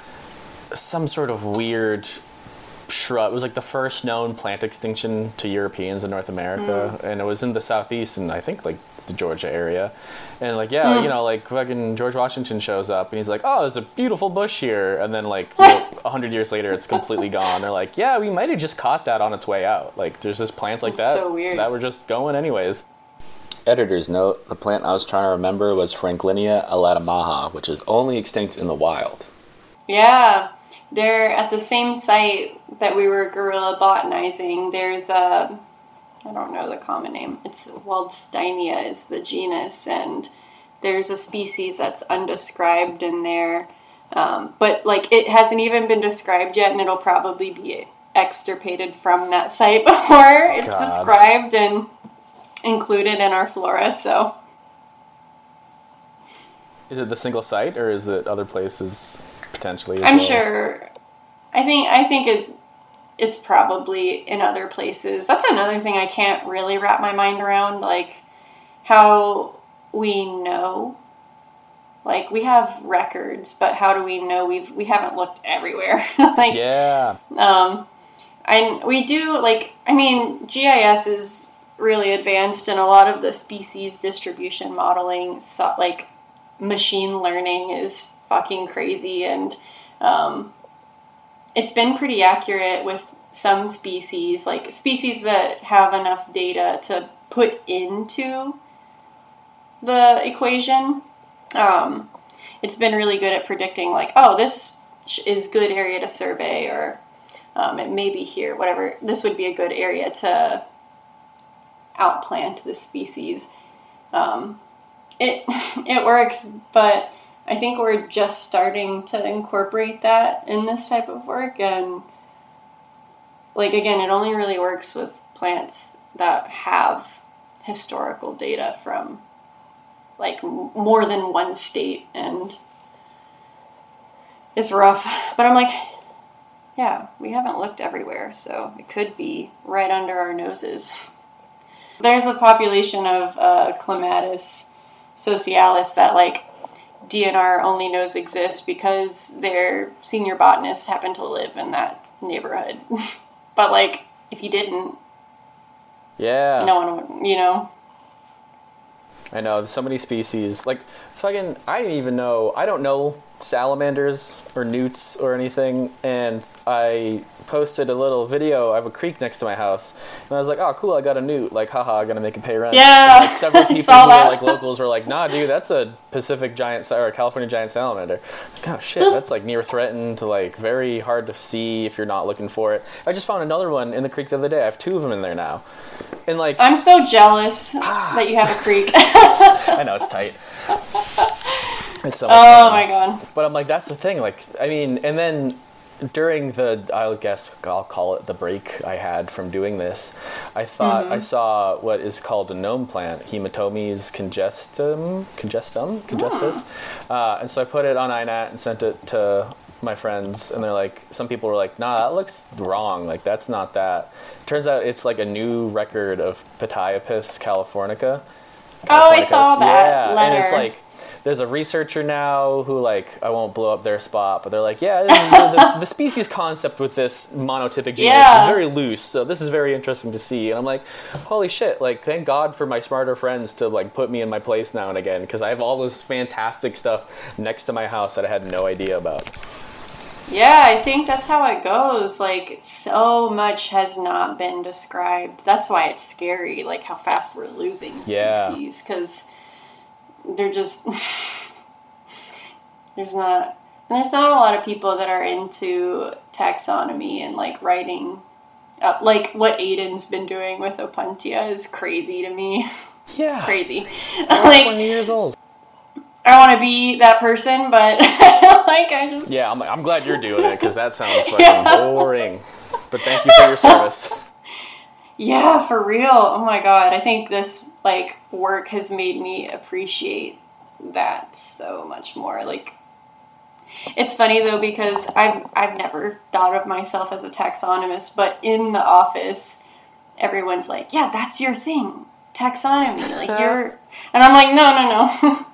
A: some sort of weird shrub. It was like the first known plant extinction to Europeans in North America, hmm. and it was in the southeast, and I think like the Georgia area. And like, yeah, you hmm. know, like fucking George Washington shows up, and he's like, "Oh, there's a beautiful bush here," and then like you know, a hundred years later, it's completely gone. They're like, "Yeah, we might have just caught that on its way out. Like, there's just plants like
B: That's
A: that
B: so
A: that were just going anyways." Editor's note: The plant I was trying to remember was Franklinia alatamaha, which is only extinct in the wild.
B: Yeah, they're at the same site that we were guerrilla botanizing. There's a I don't know the common name. It's Waldsteinia is the genus, and there's a species that's undescribed in there. Um, but like it hasn't even been described yet, and it'll probably be extirpated from that site before it's
A: God.
B: described and included in our flora. So
A: Is it the single site or is it other places potentially? as
B: I'm
A: well?
B: sure. I think I think it it's probably in other places. That's another thing I can't really wrap my mind around, like how we know. Like we have records, but how do we know we've we haven't looked everywhere? like
A: Yeah.
B: um, and we do like I mean GIS is really advanced and a lot of the species distribution modeling so, like machine learning is fucking crazy and um, it's been pretty accurate with some species like species that have enough data to put into the equation. Um, it's been really good at predicting like oh this is good area to survey or um, it may be here whatever. This would be a good area to outplant this species. Um, it it works but i think we're just starting to incorporate that in this type of work. And like again it only really works with plants that have historical data from like more than one state and it's rough. But i'm like yeah we haven't looked everywhere so it could be right under our noses there's a population of uh, clematis socialis that like dnr only knows exist because their senior botanists happen to live in that neighborhood but like if you didn't
A: Yeah.
B: no one would you know
A: I know there's so many species. Like fucking, I didn't even know. I don't know salamanders or newts or anything. And I posted a little video. I have a creek next to my house, and I was like, "Oh, cool! I got a newt. Like, haha, I'm gonna make it pay rent."
B: Yeah,
A: And, like several people who were like locals were like, "Nah, dude, that's a Pacific giant or a California giant salamander." Like, oh shit, that's like near threatened, to like very hard to see if you're not looking for it. I just found another one in the creek the other day. I have two of them in there now, and like
B: i'm so jealous
A: Ah.
B: that you have a creek
A: I know it's tight. It's so
B: oh
A: fun.
B: my god
A: But I'm like, that's the thing. Like, I mean, and then during the, I'll guess I'll call it the break I had from doing this, I thought I saw what is called a gnome plant, Hemitomes congestum, congestum, congestus. Uh, and so I put it on INAT and sent it to my friends, and they're like, some people were like, nah, that looks wrong. Like, that's not that. Turns out it's like a new record of Pityopus californica.
B: Oh, I saw that
A: Yeah, and it's like there's a researcher now who like I won't blow up their spot, but they're like, yeah, this the, the species concept with this monotypic genus
B: Yeah.
A: is very loose, so this is very interesting to see. And I'm like, holy shit! Like, thank God for my smarter friends to like put me in my place now and again because I have all this fantastic stuff next to my house that I had no idea about.
B: Yeah, I think that's how it goes. Like, so much has not been described. That's why it's scary, like how fast we're losing
A: Yeah.
B: species, because they're just there's not and there's not a lot of people that are into taxonomy and like writing up like what Aiden's been doing with Opuntia is crazy to me.
A: Yeah,
B: crazy. Like
A: 20 years old.
B: I want to be that person, but like I just
A: Yeah, I'm, I'm glad you're doing it because that sounds fucking
B: Yeah.
A: boring. But thank you for your service.
B: Yeah, for real. Oh my god. I think this like work has made me appreciate that so much more. Like it's funny though because I've I've never thought of myself as a taxonomist, but in the office everyone's like, "Yeah, that's your thing. Taxonomy." Like you're and I'm like, "No, no, no."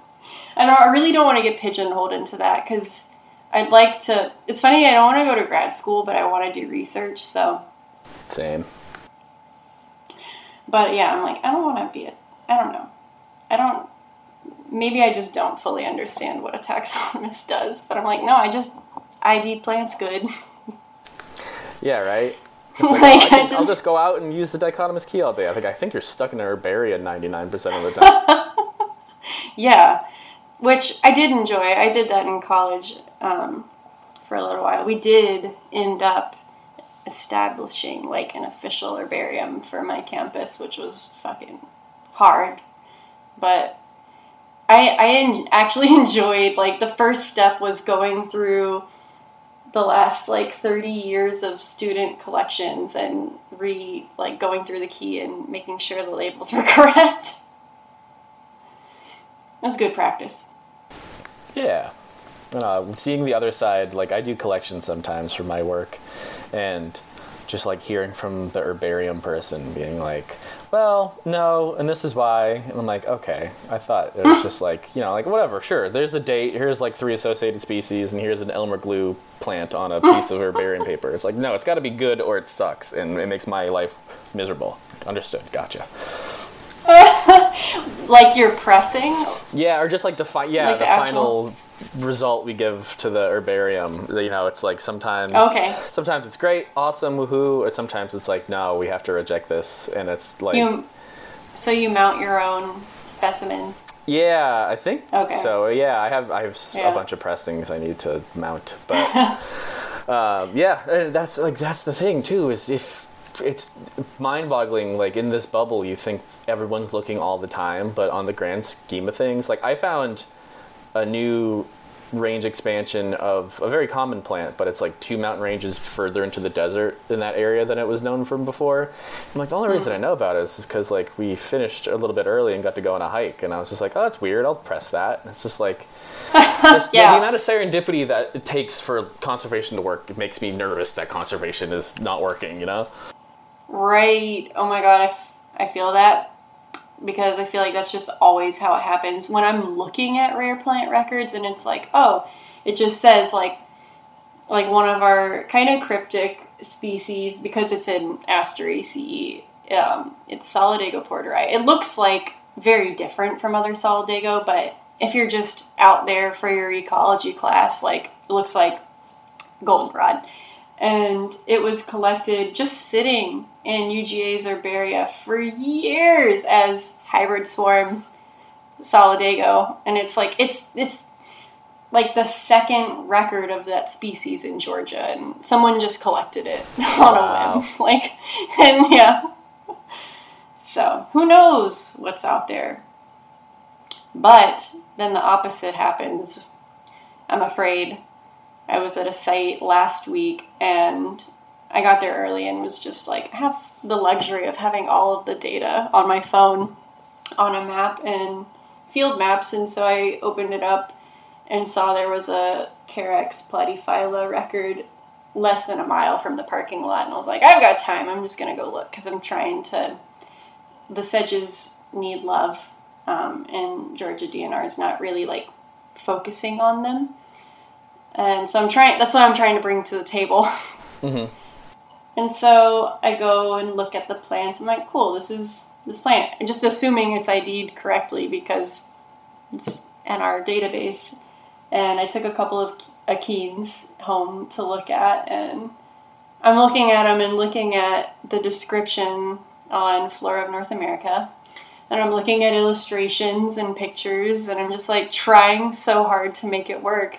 B: I don't I really don't want to get pigeonholed into that cuz I'd like to It's funny I don't want to go to grad school, but I want to do research, so
A: Same.
B: But yeah, I'm like, I don't want to be a, I don't know. I don't, maybe I just don't fully understand what a taxonomist does. But I'm like, no, I just ID plants good.
A: Yeah, right. It's like,
B: Like,
A: oh, I
B: I
A: can, I'll
B: just-
A: just go out and use the dichotomous key all day. I think I think you're stuck in a herbaria 99% of the time.
B: yeah, which I did enjoy. I did that in college um, for a little while. We did end up establishing like an official herbarium for my campus, which was fucking hard. But I I en- actually enjoyed like the first step was going through the last like 30 years of student collections and re like going through the key and making sure the labels were correct. Was good practice.
A: Yeah. Uh, seeing the other side, like I do collections sometimes for my work, and just like hearing from the herbarium person being like, well, no, and this is why. And I'm like, okay, I thought it was just like, you know, like whatever, sure, there's a date, here's like three associated species, and here's an Elmer glue plant on a piece of herbarium paper. It's like, no, it's got to be good or it sucks, and it makes my life miserable. Understood, gotcha.
B: like you're pressing.
A: Yeah, or just like the fi- yeah
B: Like
A: the,
B: the
A: final result we give to the herbarium. You know, it's like sometimes
B: Okay.
A: sometimes it's great, awesome, woohoo, or sometimes it's like no, we have to reject this, and it's like
B: You so you mount your own specimen.
A: yeah, I think
B: Okay.
A: so. Yeah, I have I have
B: Yeah.
A: a bunch of pressings I need to mount, but um, yeah, and that's like that's the thing too is if it's mind-boggling like in this bubble you think everyone's looking all the time but on the grand scheme of things like i found a new range expansion of a very common plant, but it's like two mountain ranges further into the desert in that area than it was known from before. I'm like, the only reason hmm. I know about it is because like we finished a little bit early and got to go on a hike, and I was just like, oh, that's weird. I'll press that. And it's just like, this, the, the amount of serendipity that it takes for conservation to work, it makes me nervous that conservation is not working. You know?
B: Right. Oh my god, I, f- I feel that because I feel like that's just always how it happens. When I'm looking at rare plant records and it's like, oh, it just says like like one of our kind of cryptic species because it's in Asteraceae. Um, it's Solidago porteri. It looks like very different from other Solidago, but if you're just out there for your ecology class, like it looks like goldenrod and it was collected just sitting in UGA's herbaria for years as hybrid swarm solidago. And it's like it's it's like the second record of that species in Georgia. And someone just collected it on
A: Wow.
B: a whim. Like and yeah. So who knows what's out there. But then the opposite happens i'm afraid I was at a site last week and I got there early and was just like, I have the luxury of having all of the data on my phone on a map and field maps. And so I opened it up and saw there was a Carex platyphylla record less than a mile from the parking lot. And I was like, I've got time. I'm just going to go look because I'm trying to. The sedges need love, um, and Georgia DNR is not really like focusing on them. And so I'm trying, that's what I'm trying to bring to the table.
A: Mhm.
B: And so I go and look at the plants. I'm like, cool, this is this plant. And just assuming it's ID'd correctly because it's in our database. And I took a couple of achenes home to look at. And I'm looking at them and looking at the description on Flora of North America. And I'm looking at illustrations and pictures. And I'm just like trying so hard to make it work.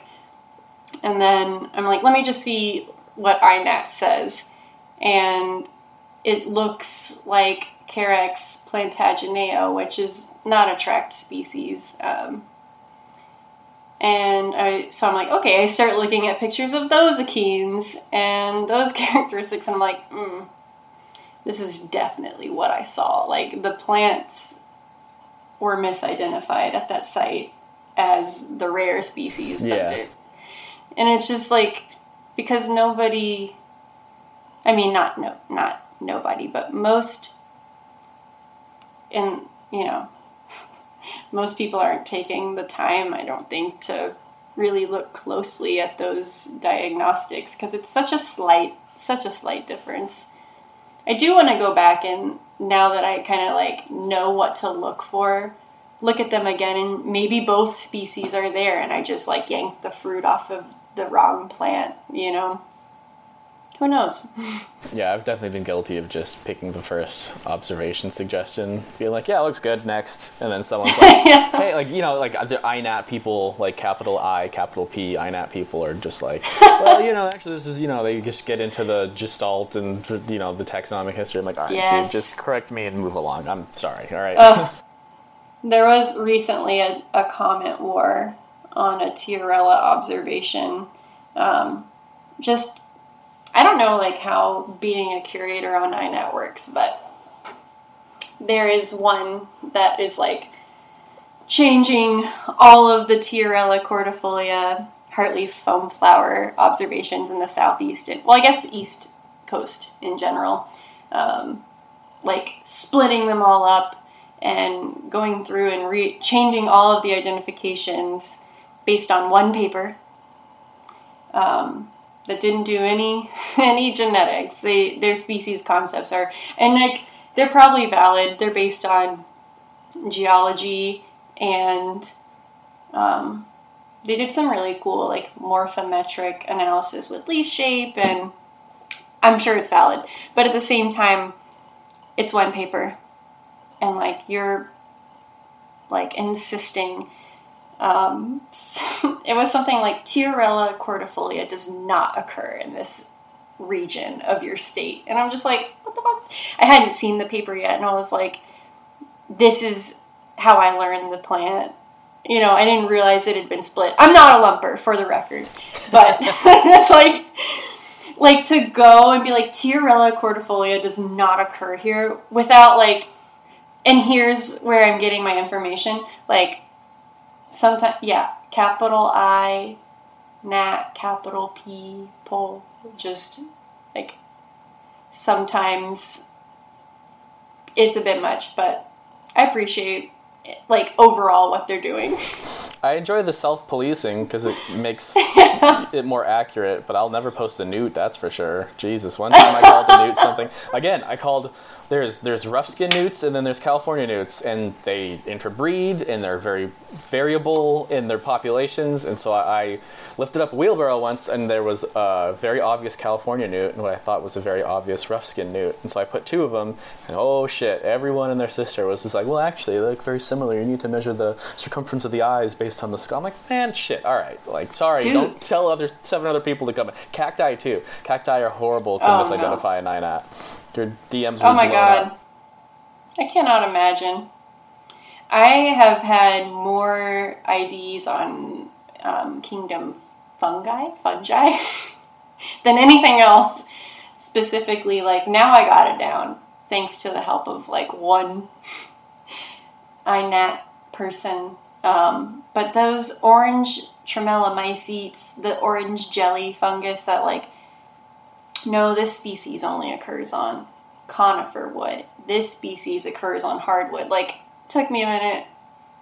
B: And then I'm like, let me just see what INAT says. And it looks like Carex plantaginea, which is not a tracked species. Um, and I, so I'm like, okay, I start looking at pictures of those achenes and those characteristics, and I'm like, mm, this is definitely what I saw. Like, the plants were misidentified at that site as the rare species. but
A: Yeah.
B: And it's just like because nobody i mean not no not nobody but most and you know most people aren't taking the time i don't think to really look closely at those diagnostics because it's such a slight such a slight difference. I do want to go back and now that i kind of like know what to look for look at them again and maybe both species are there and I just like yanked the fruit off of the wrong plant, you know? who knows?
A: Yeah, I've definitely been guilty of just picking the first observation suggestion, being like, "Yeah, it looks good." Next, and then someone's like,
B: Yeah.
A: "Hey, like you know, like the INAT people, like capital I, capital P, INAT people are just like, well, you know, actually, this is you know, they just get into the Gestalt and you know the taxonomic history. I'm like, all right,
B: Yes.
A: dude, just correct me and move along. I'm sorry. All right.
B: Ugh. there was recently a, a comment war on a Tiarella observation. Um, just, I don't know like how being a curator on iNat works, but there is one that is like changing all of the Tiarella cordifolia heartleaf foam flower observations in the southeast and well, I guess the east coast in general. Um, like splitting them all up and going through and re- changing all of the identifications based on one paper um, that didn't do any any genetics. They their species concepts are and like they're probably valid. They're based on geology and um, they did some really cool like morphometric analysis with leaf shape and I'm sure it's valid. But at the same time, it's one paper and like you're like insisting um, it was something like Tiarella cordifolia does not occur in this region of your state. And i'm just like what the fuck? I hadn't seen the paper yet and i was like this is how i learned the plant. You know i didn't realize it had been split. I'm not a lumper for the record. But it's like like to go and be like Tiarella cordifolia does not occur here without like and here's where I'm getting my information like sometimes yeah capital I nat capital P pole just like sometimes it's a bit much but I appreciate like overall what they're doing
A: I enjoy the self policing because it makes it more accurate, but I'll never post a newt, that's for sure. Jesus, one time I called a newt something. Again, I called there's there's rough skin newts and then there's California newts, and they interbreed and they're very variable in their populations. And so I, I lifted up a wheelbarrow once, and there was a very obvious California newt and what I thought was a very obvious rough skin newt. And so I put two of them, and oh shit, everyone and their sister was just like, well, actually, they look very similar. You need to measure the circumference of the eyes based on the skull. I'm like, man, shit. All right, like, sorry,
B: Dude.
A: don't tell other seven other people to come. in. Cacti too. Cacti are horrible to
B: Oh, no.
A: misidentify a nine at. Your DMs.
B: Oh my god.
A: up.
B: I cannot imagine. I have had more IDs on um, Kingdom fungi, fungi, than anything else. Specifically, like now I got it down thanks to the help of like one INAT person. Um, but those orange tremellomycetes, the orange jelly fungus that like no, this species only occurs on conifer wood. This species occurs on hardwood. Like, took me a minute,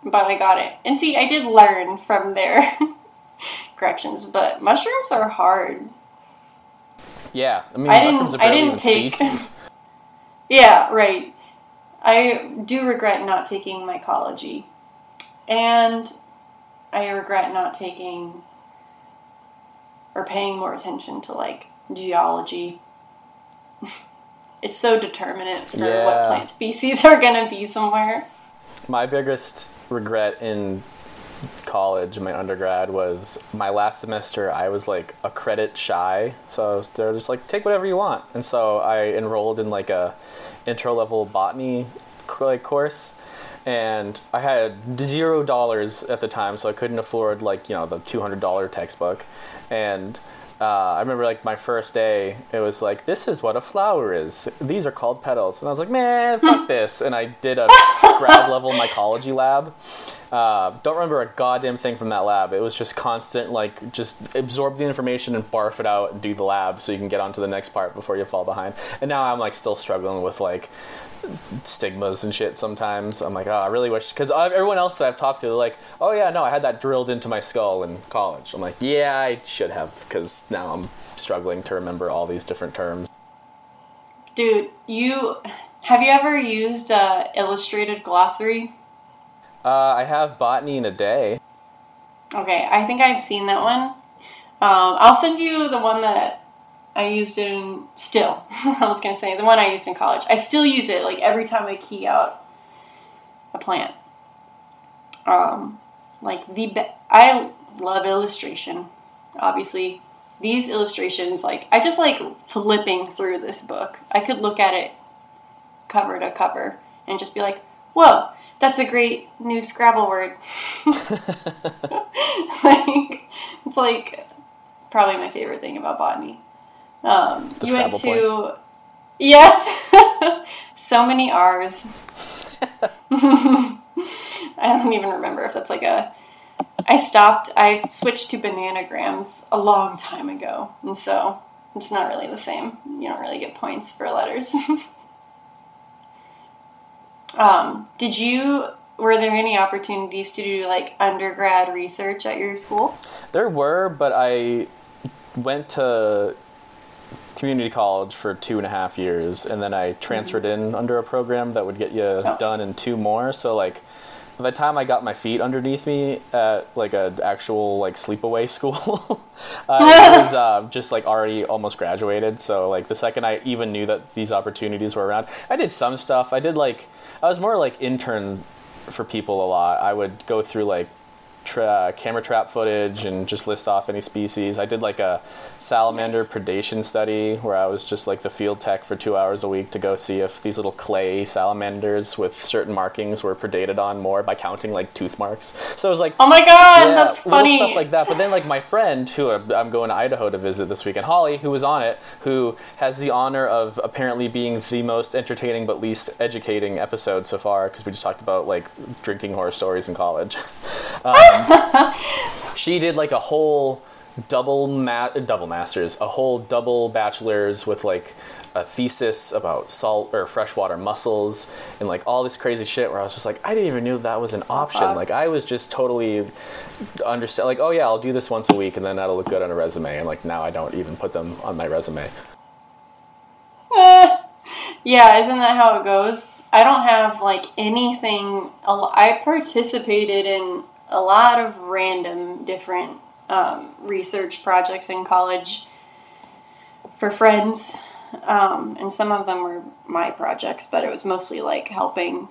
B: but I got it. And see, I did learn from their corrections, but mushrooms are hard.
A: Yeah, I mean,
B: I didn't-
A: mushrooms are
B: I
A: barely even
B: take-
A: species.
B: Yeah, right. I do regret not taking mycology. And I regret not taking or paying more attention to like geology. it's so determinate for what plant species are going to be somewhere.
A: My biggest regret in college, my undergrad, was my last semester. I was like a credit shy, so they're just like take whatever you want, and so I enrolled in like a intro level botany like course. And I had zero dollars at the time, so I couldn't afford like you know the two hundred dollar textbook. And uh, I remember like my first day, it was like, "This is what a flower is. These are called petals." And I was like, "Man, fuck this!" And I did a grad level mycology lab. Uh, don't remember a goddamn thing from that lab. It was just constant, like, just absorb the information and barf it out and do the lab so you can get on to the next part before you fall behind. And now I'm like still struggling with like stigmas and shit sometimes. I'm like, oh, I really wish because everyone else that I've talked to, they're like, oh yeah, no, I had that drilled into my skull in college. I'm like, yeah, I should have because now I'm struggling to remember all these different terms.
B: Dude, you have you ever used uh, illustrated glossary?
A: Uh, I have botany in a day.
B: Okay, I think I've seen that one. Um, I'll send you the one that I used in, still, I was to say, the one I used in college. I still use it like every time I key out a plant. Um, like the, be- I love illustration, obviously. These illustrations, like, I just like flipping through this book. I could look at it cover to cover and just be like, whoa, that's a great new Scrabble word. like, it's like probably my favorite thing about botany. Um, you went
A: Scrabble points?
B: to yes, so many R's. I don't even remember if that's like a. I stopped. I switched to bananagrams a long time ago, and so it's not really the same. You don't really get points for letters. Um, did you? Were there any opportunities to do like undergrad research at your school?
A: There were, but I went to community college for two and a half years, and then I transferred in under a program that would get you
B: Oh.
A: done in two more. So like, by the time I got my feet underneath me at like a actual like sleepaway school, I was uh, just like already almost graduated. So like the second I even knew that these opportunities were around, I did some stuff. I did like I was more like intern for people a lot. I would go through like tra- camera trap footage and just list off any species. I did like a salamander predation study where I was just like the field tech for two hours a week to go see if these little clay salamanders with certain markings were predated on more by counting like tooth marks. So it was like
B: Oh my god,
A: yeah,
B: that's
A: little
B: funny.
A: stuff like that. But then, like my friend, who I'm going to Idaho to visit this weekend, Holly, who was on it, who has the honor of apparently being the most entertaining but least educating episode so far, because we just talked about like drinking horror stories in college. Um, she did like a whole double ma- double masters, a whole double bachelor's with like a thesis about salt or freshwater mussels and like all this crazy shit where I was just like I didn't even know that was an option. Like I was just totally understand like oh yeah, I'll do this once a week and then that'll look good on a resume and like now I don't even put them on my resume.
B: Yeah, isn't that how it goes? I don't have like anything. I participated in a lot of random different um, research projects in college for friends, um, and some of them were my projects, but it was mostly like helping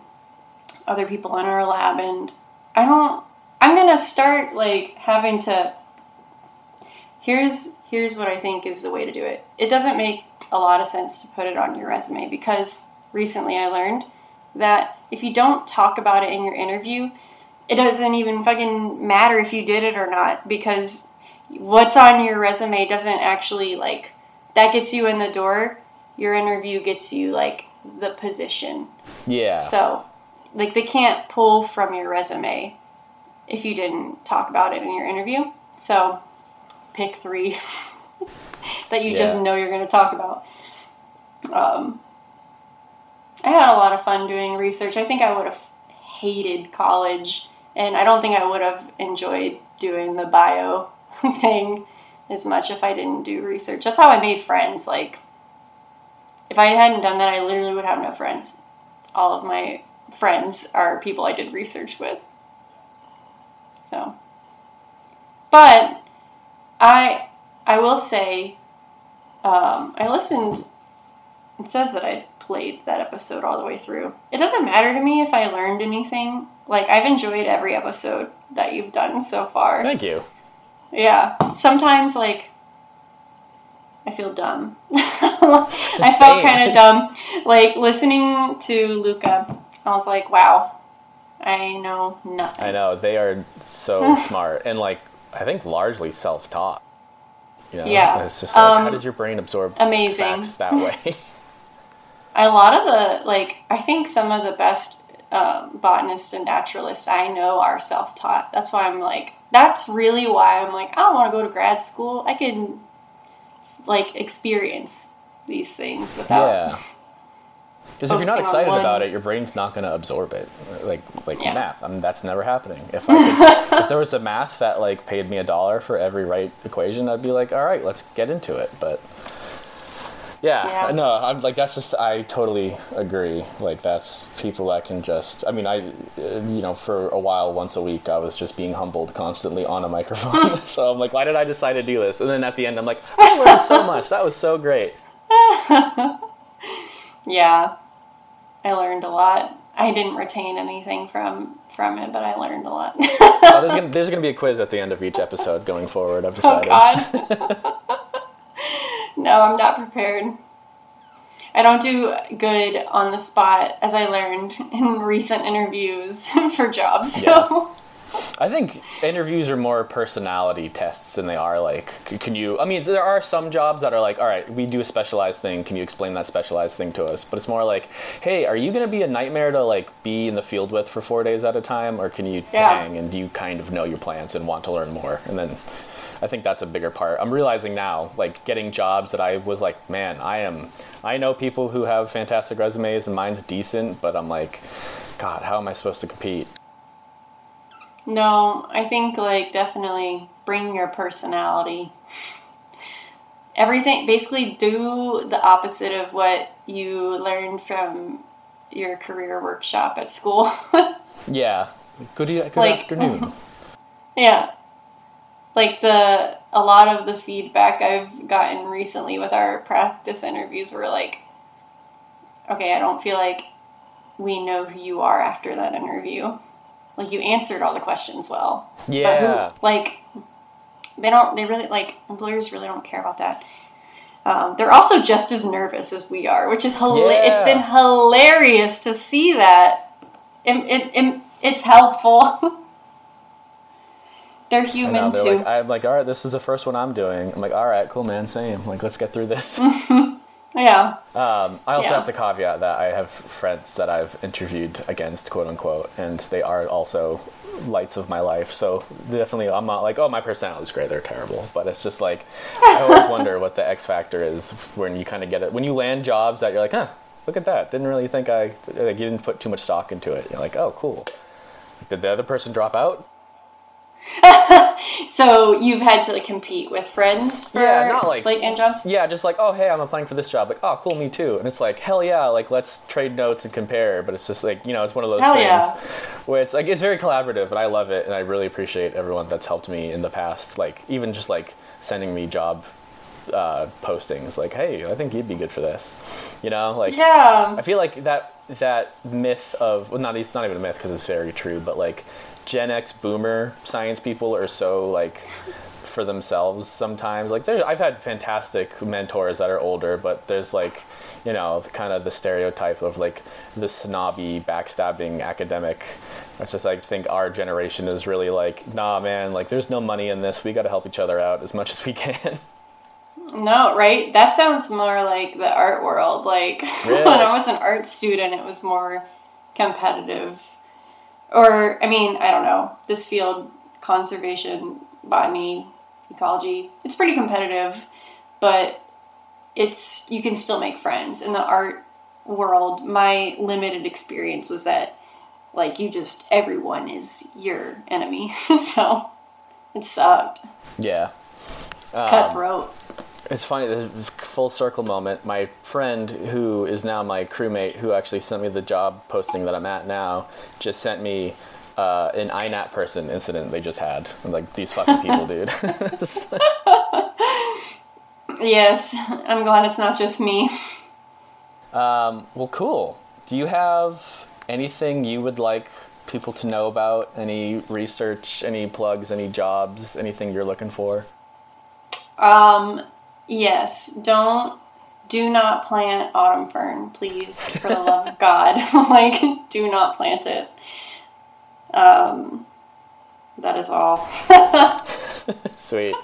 B: other people in our lab. And I don't. I'm gonna start like having to here's here's what I think is the way to do it. It doesn't make a lot of sense to put it on your resume because recently I learned that if you don't talk about it in your interview, it doesn't even fucking matter if you did it or not because what's on your resume doesn't actually like that gets you in the door. Your interview gets you like the position.
A: Yeah.
B: So, like, they can't pull from your resume if you didn't talk about it in your interview. So, pick three that you just know you're going to talk about. Um, I had a lot of fun doing research. I think I would have hated college, and I don't think I would have enjoyed doing the bio thing as much if I didn't do research. That's how I made friends. Like, if I hadn't done that, I literally would have no friends. All of my friends are people I did research with. So, but I I will say, um, I listened. It says that I played that episode all the way through. It doesn't matter to me if I learned anything. Like I've enjoyed every episode that you've done so far.
A: Thank you.
B: Yeah. Sometimes like I feel dumb. I felt kind of dumb. Like listening to Luca, I was like, wow, I know nothing.
A: I know they are so smart and like I think largely self-taught. You know,
B: Yeah.
A: it's just like how
B: Um,
A: does your brain absorb
B: amazing.
A: facts that way?
B: A lot of the like, I think some of the best um, botanists and naturalists I know are self-taught. That's why I'm like, that's really why I'm like, I don't want to go to grad school. I can like experience these things without.
A: yeah. Because if you're not excited
B: one-
A: about it, your brain's not going to absorb it. Like like
B: Yeah.
A: math, I mean, that's never happening. If I could, if there was a math that like paid me a dollar for every right equation, I'd be like, all right, let's get into it. But Yeah,
B: Yeah.
A: no, I'm like that's just I totally agree. Like that's people that can just. I mean, I, uh, you know, for a while, once a week, I was just being humbled constantly on a microphone. so I'm like, why did I decide to do this? And then at the end, I'm like, I learned so much. That was so great.
B: Yeah, I learned a lot. I didn't retain anything from from it, but I learned a lot.
A: Oh, there's gonna there's gonna be a quiz at the end of each episode going forward. I've
B: oh
A: decided.
B: God. No, I'm not prepared. I don't do good on the spot, as I learned in recent interviews for jobs. So.
A: Yeah. I think interviews are more personality tests than they are like, can you? I mean, there are some jobs that are like, all right, we do a specialized thing. Can you explain that specialized thing to us? But it's more like, hey, are you going to be a nightmare to like be in the field with for four days at a time, or can you
B: Yeah.
A: hang and do you kind of know your plans and want to learn more? And then I think that's a bigger part. I'm realizing now, like getting jobs that I was like, man, I am. I know people who have fantastic resumes and mine's decent, but I'm like, God, how am I supposed to compete?
B: No, I think like definitely bring your personality. Everything basically do the opposite of what you learned from your career workshop at school.
A: Yeah. Good, good
B: Like-
A: afternoon.
B: yeah. Like the a lot of the feedback I've gotten recently with our practice interviews were like okay, I don't feel like we know who you are after that interview. Like you answered all the questions well. But who-
A: Yeah.
B: like they don't. They really like employers really don't care about that. Um, they're also just as nervous as we are, which is hila- It's
A: Yeah.
B: been hilarious to see that. It, it, it- it's helpful. they're
A: I know,
B: human
A: they're
B: too.
A: like, I'm like, all right, this is the first one I'm doing. I'm like, all right, cool, man, same. Like, let's get through this.
B: yeah.
A: Um, I also
B: Yeah.
A: have to caveat that I have friends that I've interviewed against, quote unquote, and they are also lights of my life. So definitely, I'm not like, oh, my personality's great. They're terrible, but it's just like I always wonder what the X factor is when you kind of get it when you land jobs that you're like, huh, look at that. Didn't really think I like you didn't put too much stock into it. You're like, oh, cool. Did the other person drop out?
B: So you've had to like compete with friends for
A: Yeah, not like-
B: like in jobs.
A: Yeah, just like, oh, hey, I'm applying for this job. Like, oh, cool, me too. And it's like, hell yeah, like, let's trade notes and compare. But it's just like, you know, it's one of those
B: Hell
A: things
B: yeah.
A: where it's like, it's very collaborative, and I love it. And I really appreciate everyone that's helped me in the past. Like, even just like sending me job uh, postings, like, hey, I think you'd be good for this. You know, like,
B: Yeah.
A: I feel like that that myth of well, not it's not even a myth because it's very true, but like Gen X Boomer science people are so like for themselves sometimes. Like I've had fantastic mentors that are older, but there's like you know kind of the stereotype of like the snobby, backstabbing academic. It's just like think our generation is really like nah, man. Like there's no money in this. We got to help each other out as much as we can.
B: No, right? That sounds more like the art world. Like
A: Really?
B: when I was an art student, it was more competitive. Or, I mean, I don't know. This field, conservation, botany, ecology, it's pretty competitive, but it's you can still make friends. In the art world, my limited experience was that like you just everyone is your enemy. so it sucked.
A: yeah.
B: It's um, Cutthroat.
A: It's funny, the full circle moment. My friend, who is now my crewmate, who actually sent me the job posting that I'm at now, just sent me uh, an INAT person incident they just had. I'm like, these fucking people, dude.
B: Yes, I'm glad it's not just me.
A: well, cool. Do you have anything you would like people to know about? Any research, any plugs, any jobs, anything you're looking for?
B: Um, yes, don't, do not plant autumn fern, please, for the love of God. like, do not plant it. Um, that is all.
A: Sweet.